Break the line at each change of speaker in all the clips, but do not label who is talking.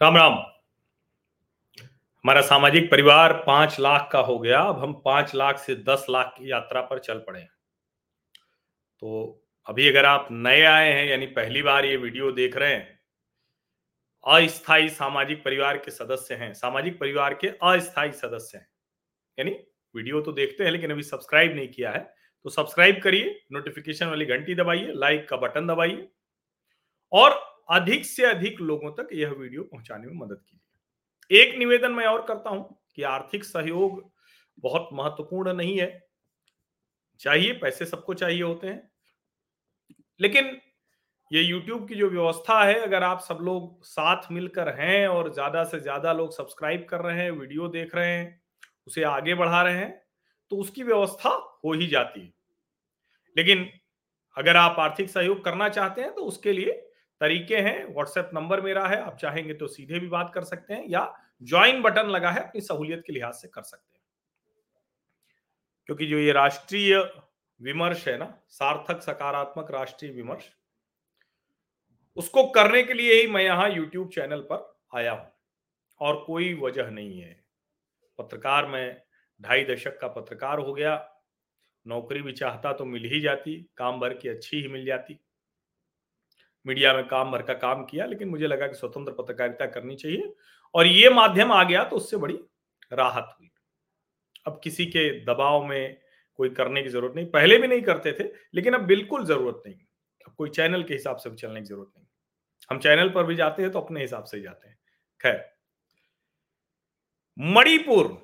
राम राम। हमारा सामाजिक परिवार पाँच लाख का हो गया। अब हम पाँच लाख से दस लाख की यात्रा पर चल पड़े तो अभी अगर आप नए आए हैं, यानी पहली बार ये वीडियो देख रहे हैं, अस्थायी सामाजिक परिवार के सदस्य हैं, सामाजिक परिवार के अस्थायी सदस्य हैं। यानी वीडियो तो देखते हैं, लेकिन अभी सब्सक्राइब नहीं किया है तो सब्सक्राइब करिए, नोटिफिकेशन वाली घंटी दबाइए, लाइक का बटन दबाइए, और अधिक से अधिक लोगों तक यह वीडियो पहुँचाने में मदद कीजिए। एक निवेदन मैं और करता हूँ कि आर्थिक सहयोग बहुत महत्वपूर्ण नहीं है। चाहिए, पैसे सबको चाहिए होते हैं। लेकिन ये YouTube की जो व्यवस्था है, अगर आप सब लोग साथ मिलकर हैं और ज़्यादा से ज़्यादा लोग सब्सक्राइब कर रहे हैं, वीडियो देख रहे हैं, उसे आगे बढ़ा रहे हैं तो उसकी व्यवस्था हो ही जाती है। लेकिन अगर आप आर्थिक सहयोग करना चाहते हैं तो उसके लिए तरीके हैं व्हाट्सएप नंबर मेरा है, आप चाहेंगे तो सीधे भी बात कर सकते हैं या ज्वाइन बटन लगा है, अपनी सहूलियत के लिहाज से कर सकते हैं। क्योंकि जो ये राष्ट्रीय विमर्श है ना, सार्थक, सकारात्मक राष्ट्रीय विमर्श, उसको करने के लिए ही मैं यहाँ यूट्यूब चैनल पर आया हूँ। और कोई वजह नहीं है। पत्रकार में ढाई दशक का पत्रकार हो गया, नौकरी भी चाहता तो मिल ही जाती, काम भर की अच्छी ही मिल जाती। मीडिया में काम भर का काम किया, लेकिन मुझे लगा कि स्वतंत्र पत्रकारिता करनी चाहिए और ये माध्यम आ गया तो उससे बड़ी राहत हुई। अब किसी के दबाव में कोई करने की ज़रूरत नहीं, पहले भी नहीं करते थे, लेकिन अब बिल्कुल ज़रूरत नहीं। अब कोई चैनल के हिसाब से भी चलने की ज़रूरत नहीं। हम चैनल पर भी जाते हैं तो अपने हिसाब से ही जाते हैं। खैर, मणिपुर,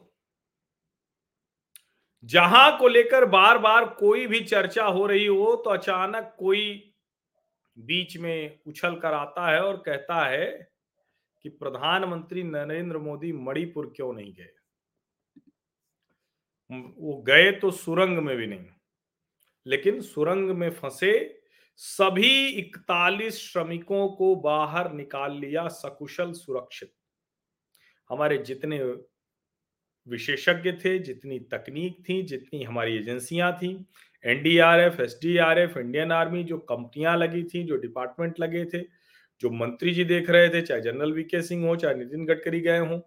जहाँ को लेकर बार बार कोई भी चर्चा हो रही हो तो अचानक कोई बीच में उछल कर आता है और कहता है कि प्रधानमंत्री नरेंद्र मोदी मणिपुर क्यों नहीं गए? वो गए तो सुरंग में भी नहीं, लेकिन सुरंग में फंसे सभी इकतालीस श्रमिकों को बाहर निकाल लिया सकुशल सुरक्षित। हमारे जितने विशेषज्ञ थे, जितनी तकनीक थी, जितनी हमारी एजेंसियाँ थी एनडीआरएफ, एसडीआरएफ, इंडियन आर्मी जो कंपनियाँ लगी थी, जो डिपार्टमेंट लगे थे, जो मंत्री जी देख रहे थे, चाहे जनरल वीके सिंह हो, चाहे नितिन गडकरी गए हों,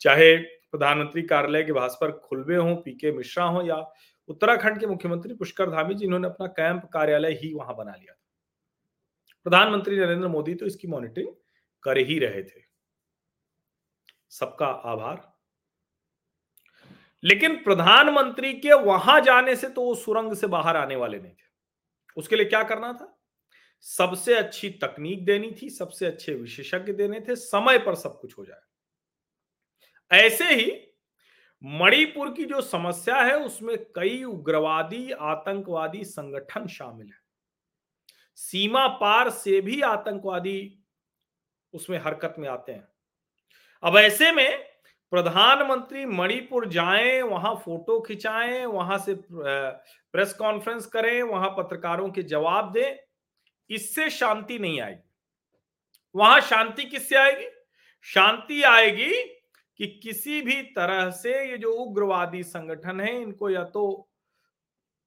चाहे प्रधानमंत्री कार्यालय के भास्कर खुलवे हों पीके मिश्रा हो, या उत्तराखंड के मुख्यमंत्री पुष्कर धामी जी, इन्होंने अपना कैंप कार्यालय ही वहाँ बना लिया था। प्रधानमंत्री नरेंद्र मोदी तो इसकी मॉनिटरिंग कर ही रहे थे। सबका आभार। लेकिन प्रधानमंत्री के वहाँ जाने से तो वो सुरंग से बाहर आने वाले नहीं थे। उसके लिए क्या करना था? सबसे अच्छी तकनीक देनी थी, सबसे अच्छे विशेषज्ञ देने थे, समय पर सब कुछ हो जाए। ऐसे ही मणिपुर की जो समस्या है, उसमें कई उग्रवादी, आतंकवादी संगठन शामिल है। सीमा पार से भी आतंकवादी उसमें हरकत में आते हैं। अब ऐसे में प्रधानमंत्री मणिपुर जाएँ, वहाँ फ़ोटो खिंचाएँ, वहाँ से प्रेस कॉन्फ्रेंस करें, वहाँ पत्रकारों के जवाब दें, इससे शांति नहीं आएगी। वहाँ शांति किससे आएगी? शांति आएगी कि किसी भी तरह से ये जो उग्रवादी संगठन है, इनको या तो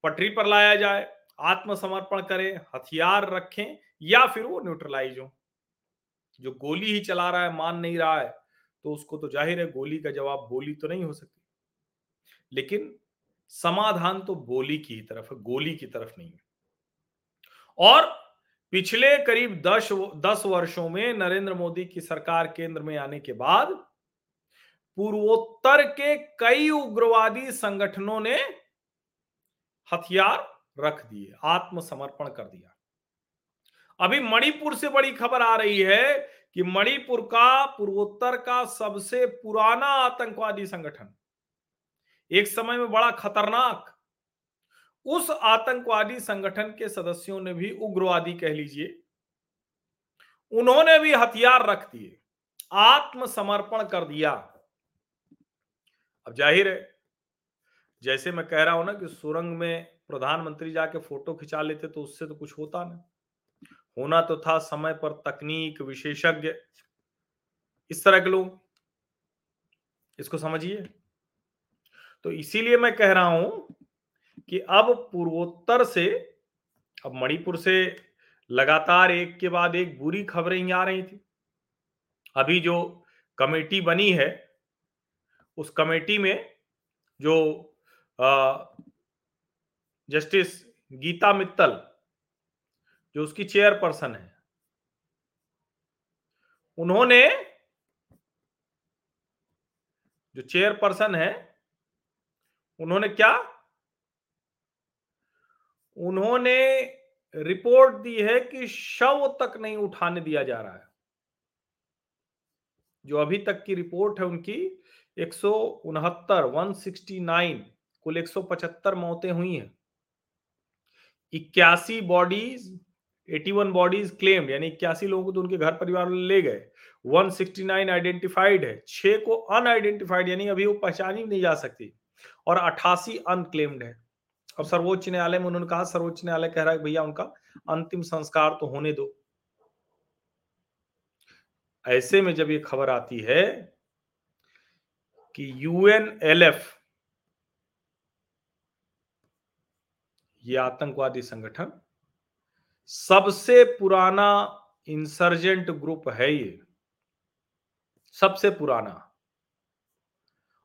पटरी पर लाया जाए, आत्मसमर्पण करें, हथियार रखें, या फिर वो न्यूट्रलाइज हो। जो गोली ही चला रहा है, मान नहीं रहा है तो उसको तो ज़ाहिर है गोली का जवाब बोली तो नहीं हो सकती। लेकिन समाधान तो बोली की तरफ़ है, गोली की तरफ़ नहीं है। और पिछले करीब दस दस वर्षों में नरेंद्र मोदी की सरकार केंद्र में आने के बाद पूर्वोत्तर के कई उग्रवादी संगठनों ने हथियार रख दिए, आत्मसमर्पण कर दिया। अभी मणिपुर से बड़ी खबर आ रही है कि मणिपुर का पूर्वोत्तर का सबसे पुराना आतंकवादी संगठन, एक समय में बड़ा खतरनाक, उस आतंकवादी संगठन के सदस्यों ने भी उग्रवादी कह लीजिए, उन्होंने भी हथियार रख दिए, आत्मसमर्पण कर दिया। अब ज़ाहिर है, जैसे मैं कह रहा हूँ ना कि सुरंग में प्रधानमंत्री जाके फ़ोटो खिंचा लेते तो उससे तो कुछ होता ना होना तो था समय पर तकनीक, विशेषज्ञ। इस तरह के लोग। इसको समझिए। तो इसीलिए मैं कह रहा हूँ कि अब पूर्वोत्तर से, अब मणिपुर से लगातार एक के बाद एक बुरी खबरें आ रही थी। अभी जो कमेटी बनी है, उस कमेटी में जो जस्टिस गीता मित्तल जो उसकी चेयरपर्सन है। उन्होंने जो चेयरपर्सन है, उन्होंने क्या? उन्होंने रिपोर्ट दी है कि शव तक नहीं उठाने दिया जा रहा है। जो अभी तक की रिपोर्ट है उनकी, एक सौ उनहत्तर वन सिक्सटी नाइन कुल एक सौ पचहत्तर मौतें हुई हैं। इक्यासी बॉडीज 81 बॉडीज क्लेम्ड यानी इक्यासी लोगों को तो उनके घर परिवार ले गए। 169 आइडेंटिफाइड है। छह को अनआइडेंटिफाइड यानी अभी वो पहचान नहीं जा सकती। और अठासी अनक्लेम्ड है। अब सर्वोच्च न्यायालय में उन्होंने कहा, सर्वोच्च न्यायालय कह रहा है भैया उनका अंतिम संस्कार तो होने दो। ऐसे में जब ये खबर आती है कि यूएनएलएफ ये आतंकवादी संगठन सबसे पुराना इंसर्जेंट ग्रुप है ये। सबसे पुराना।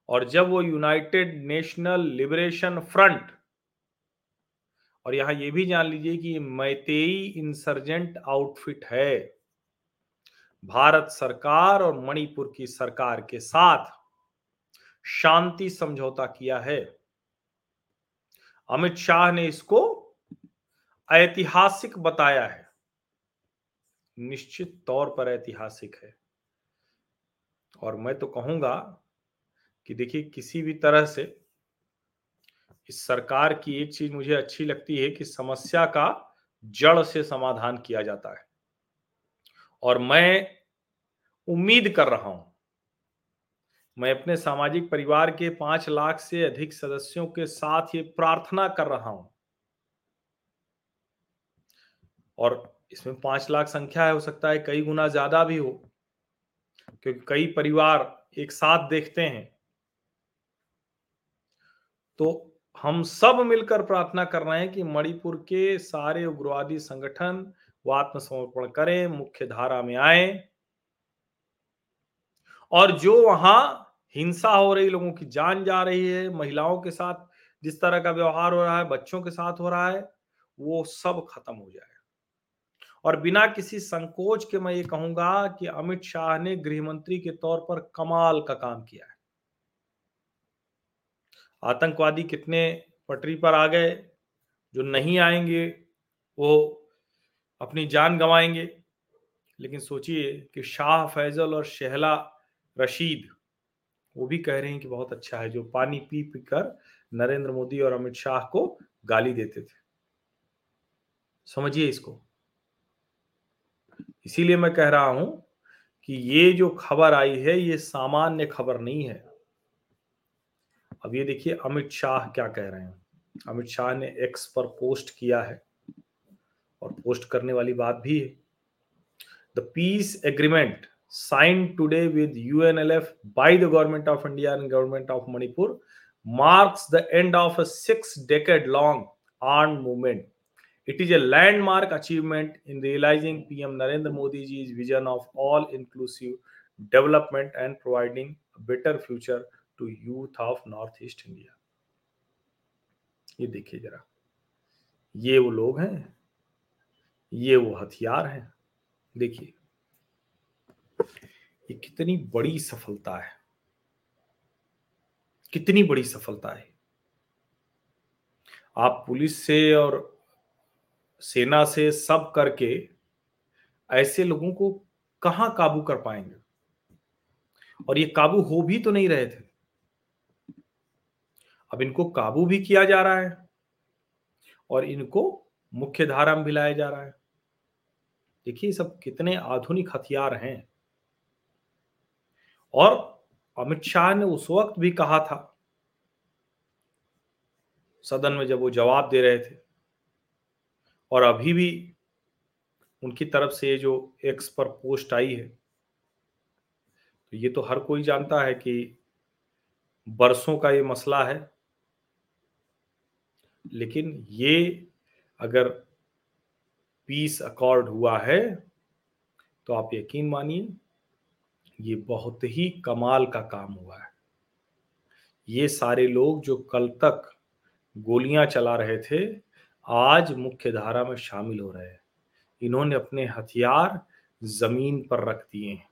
और जब वो यूनाइटेड नेशनल लिबरेशन फ्रंट और यहाँ ये भी जान लीजिए कि मैतेई इंसर्जेंट आउटफिट है। भारत सरकार और मणिपुर की सरकार के साथ शांति समझौता किया है। अमित शाह ने इसको ऐतिहासिक बताया है। निश्चित तौर पर ऐतिहासिक है। और मैं तो कहूँगा कि देखिए, किसी भी तरह से इस सरकार की एक चीज़ मुझे अच्छी लगती है कि समस्या का जड़ से समाधान किया जाता है। और मैं उम्मीद कर रहा हूँ, मैं अपने सामाजिक परिवार के पाँच लाख से अधिक सदस्यों के साथ ये प्रार्थना कर रहा हूँ और इसमें पाँच लाख संख्या है, हो सकता है कई गुना ज़्यादा भी हो, क्योंकि कई परिवार एक साथ देखते हैं। तो हम सब मिलकर प्रार्थना कर रहे हैं कि मणिपुर के सारे उग्रवादी संगठन वो आत्मसमर्पण करें, मुख्य धारा में आए। और जो वहाँ हिंसा हो रही, लोगों की जान जा रही है, महिलाओं के साथ जिस तरह का व्यवहार हो रहा है, बच्चों के साथ हो रहा है, वो सब खत्म हो जाए और बिना किसी संकोच के मैं ये कहूँगा कि अमित शाह ने गृह मंत्री के तौर पर कमाल का काम किया है। आतंकवादी कितने पटरी पर आ गए, जो नहीं आएँगे, वो अपनी जान गंवाएँगे। लेकिन सोचिए कि शाह फैजल और शहला रशीद, वो भी कह रहे हैं कि बहुत अच्छा है, जो पानी पी पी कर नरेंद्र मोदी और अमित शाह को गाली देते थे। समझिए इसको। इसीलिए मैं कह रहा हूँ कि ये जो खबर आई है, ये सामान्य खबर नहीं है। अब ये देखिए, अमित शाह क्या कह रहे हैं। अमित शाह ने एक्स पर पोस्ट किया है और पोस्ट करने वाली बात भी है। The peace agreement sign today with UNLF by the government of India and government of Manipur marks the end of a six decade long arm movement it is a landmark achievement in realising PM Narendra Modi ji is vision of all inclusive development and providing better future to youth of north east India ये देखिए जरा। ये वो लोग हैं। ये वो हथियार हैं। देखिए। ये कितनी बड़ी सफलता है। कितनी बड़ी सफलता है। आप पुलिस से और सेना से सब करके ऐसे लोगों को कहाँ काबू कर पाएँगे? और ये काबू हो भी तो नहीं रहे थे। अब इनको काबू भी किया जा रहा है और इनको मुख्य धारा में भी लाया जा रहा है। देखिए सब कितने आधुनिक हथियार हैं। और अमित शाह ने उस वक्त भी कहा था, सदन में जब वो जवाब दे रहे थे और अभी भी उनकी तरफ़ से जो एक्स पर पोस्ट आई है तो ये तो हर कोई जानता है कि बरसों का ये मसला है। लेकिन ये अगर पीस अकॉर्ड हुआ है तो आप यकीन मानिए, ये बहुत ही कमाल का काम हुआ है। ये सारे लोग जो कल तक गोलियाँ चला रहे थे आज मुख्य धारा में शामिल हो रहे हैं। इन्होंने अपने हथियार ज़मीन पर रख दिए हैं।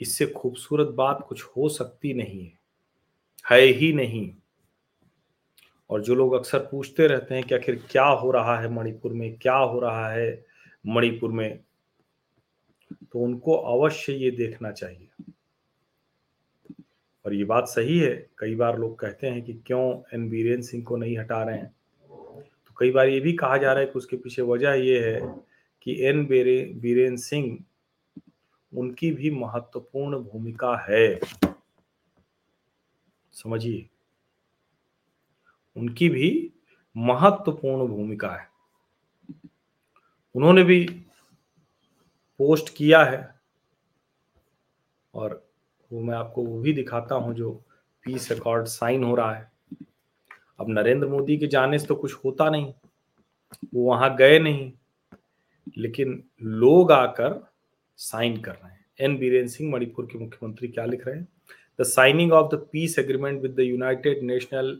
इससे खूबसूरत बात कुछ हो सकती नहीं है है ही नहीं। और जो लोग अक्सर पूछते रहते हैं कि आखिर क्या हो रहा है मणिपुर में, क्या हो रहा है मणिपुर में तो उनको अवश्य ये देखना चाहिए। और ये बात सही है, कई बार लोग कहते हैं कि क्यों एन बीरेन सिंह को नहीं हटा रहे हैं? कई बार ये भी कहा जा रहा है कि उसके पीछे वजह ये है कि एन बेरे, बीरेन सिंह उनकी भी महत्वपूर्ण भूमिका है। समझिए। उनकी भी महत्वपूर्ण भूमिका है। उन्होंने भी पोस्ट किया है और वो मैं आपको वो भी दिखाता हूँ जो पीस रिकॉर्ड साइन हो रहा है। अब नरेंद्र मोदी के जाने से तो कुछ होता नहीं। वो वहाँ गए नहीं। लेकिन लोग आकर साइन कर रहे हैं। एन बीरेन सिंह, मणिपुर के मुख्यमंत्री, क्या लिख रहे हैं? The signing of the peace agreement with the United National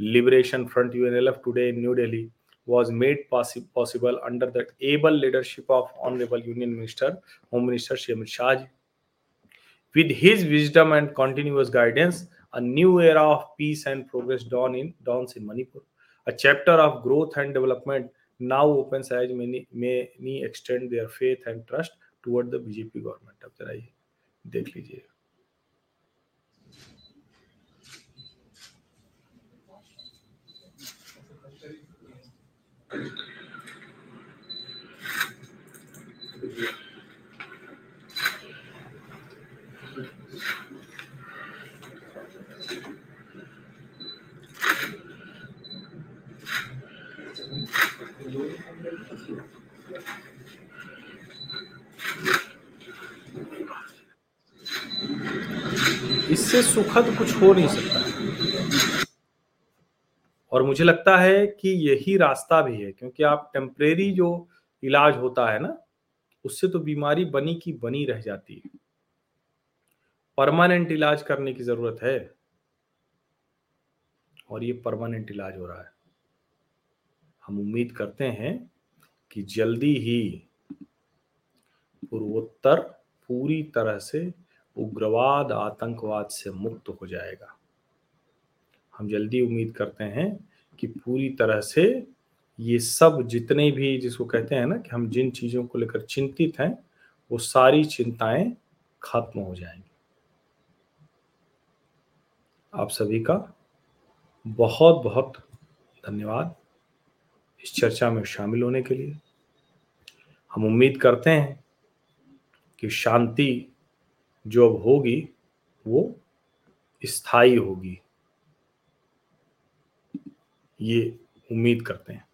Liberation Front U N L F today in New Delhi was made possible under the able leadership of honourable union minister, home minister Shri Amit Shah ji. With his wisdom and continuous guidance a new era of peace and progress dawn in, dawns in Manipur. A chapter of growth and development now opens as many many extend their faith and trust toward the BJP government. अब जरा ये देख लीजिए इससे सुखद कुछ हो नहीं सकता। और मुझे लगता है कि यही रास्ता भी है, क्योंकि आप टेम्परेरी जो इलाज होता है ना, उससे तो बीमारी बनी की बनी रह जाती है। परमानेंट इलाज करने की ज़रूरत है। और ये परमानेंट इलाज हो रहा है। हम उम्मीद करते हैं कि जल्दी ही पूर्वोत्तर पूरी तरह से उग्रवाद, आतंकवाद से मुक्त हो जाएगा। हम जल्दी उम्मीद करते हैं कि पूरी तरह से ये सब जितने भी जिसको कहते हैं ना कि हम जिन चीज़ों को लेकर चिंतित हैं, वो सारी चिंताएँ खत्म हो जाएँगी। आप सभी का बहुत बहुत धन्यवाद इस चर्चा में शामिल होने के लिए। हम उम्मीद करते हैं कि शांति जो अब होगी, वो स्थायी होगी। ये उम्मीद करते हैं।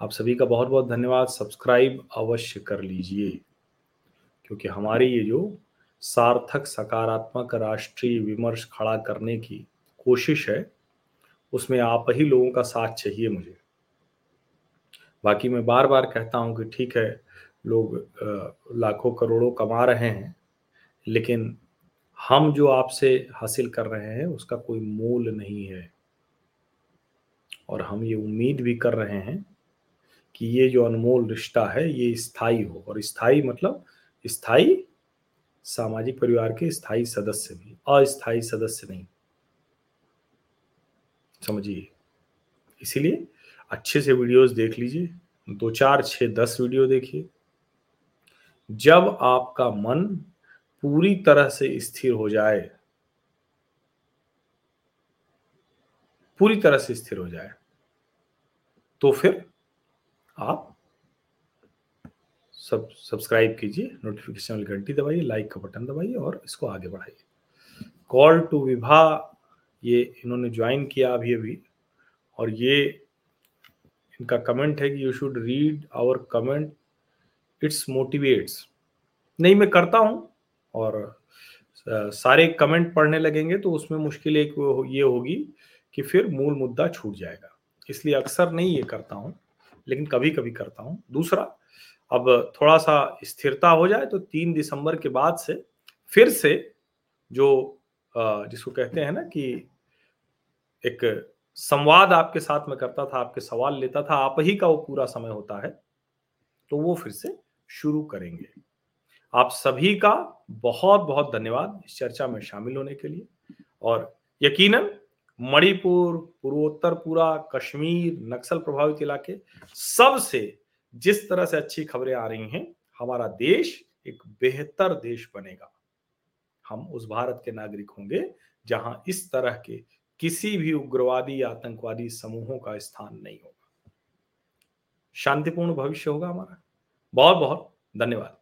आप सभी का बहुत बहुत धन्यवाद। सब्सक्राइब अवश्य कर लीजिए, क्योंकि हमारी ये जो सार्थक, सकारात्मक राष्ट्रीय विमर्श खड़ा करने की कोशिश है, उसमें आप ही लोगों का साथ चाहिए मुझे। बाकी मैं बार बार कहता हूँ कि ठीक है लोग लाखों करोड़ों कमा रहे हैं, लेकिन हम जो आपसे हासिल कर रहे हैं, उसका कोई मूल नहीं है। और हम ये उम्मीद भी कर रहे हैं कि ये जो अनमोल रिश्ता है, ये स्थायी हो। और स्थायी मतलब स्थायी सामाजिक परिवार के स्थायी सदस्य भी अस्थायी सदस्य नहीं। समझिए। इसीलिए अच्छे से वीडियोस देख लीजिए, दो चार छः दस वीडियो देखिए। जब आपका मन पूरी तरह से स्थिर हो जाए, पूरी तरह से स्थिर हो जाए तो फिर आप सब सब्सक्राइब कीजिए नोटिफिकेशन वाली घंटी दबाइए लाइक का बटन दबाइए और इसको आगे बढ़ाइए। कॉल टू विभा ये इन्होंने ज्वाइन किया अभी अभी। और ये इनका कमेंट है कि you should read our comment it's motivates. नहीं, मैं करता हूँ और सारे कमेंट पढ़ने लगेंगे तो उसमें मुश्किल एक ये होगी कि फिर मूल मुद्दा छूट जाएगा। इसलिए अक्सर नहीं ये करता हूँ, लेकिन कभी कभी करता हूँ। दूसरा, अब थोड़ा सा स्थिरता हो जाए तो तीन दिसंबर के बाद से फिर से जो जिसको कहते हैं ना कि एक संवाद आपके साथ में करता था, आपके सवाल लेता था, आप ही का वो पूरा समय होता है तो वो फिर से शुरू करेंगे। आप सभी का बहुत बहुत धन्यवाद इस चर्चा में शामिल होने के लिए। और यकीनन, मणिपुर, पूर्वोत्तर पूरा, कश्मीर, नक्सल प्रभावित इलाके सबसे जिस तरह से अच्छी खबरें आ रही हैं, हमारा देश एक बेहतर देश बनेगा। हम उस भारत के नागरिक होंगे जहाँ इस तरह के किसी भी उग्रवादी, आतंकवादी समूहों का स्थान नहीं होगा। शांतिपूर्ण भविष्य होगा हमारा। बहुत बहुत धन्यवाद।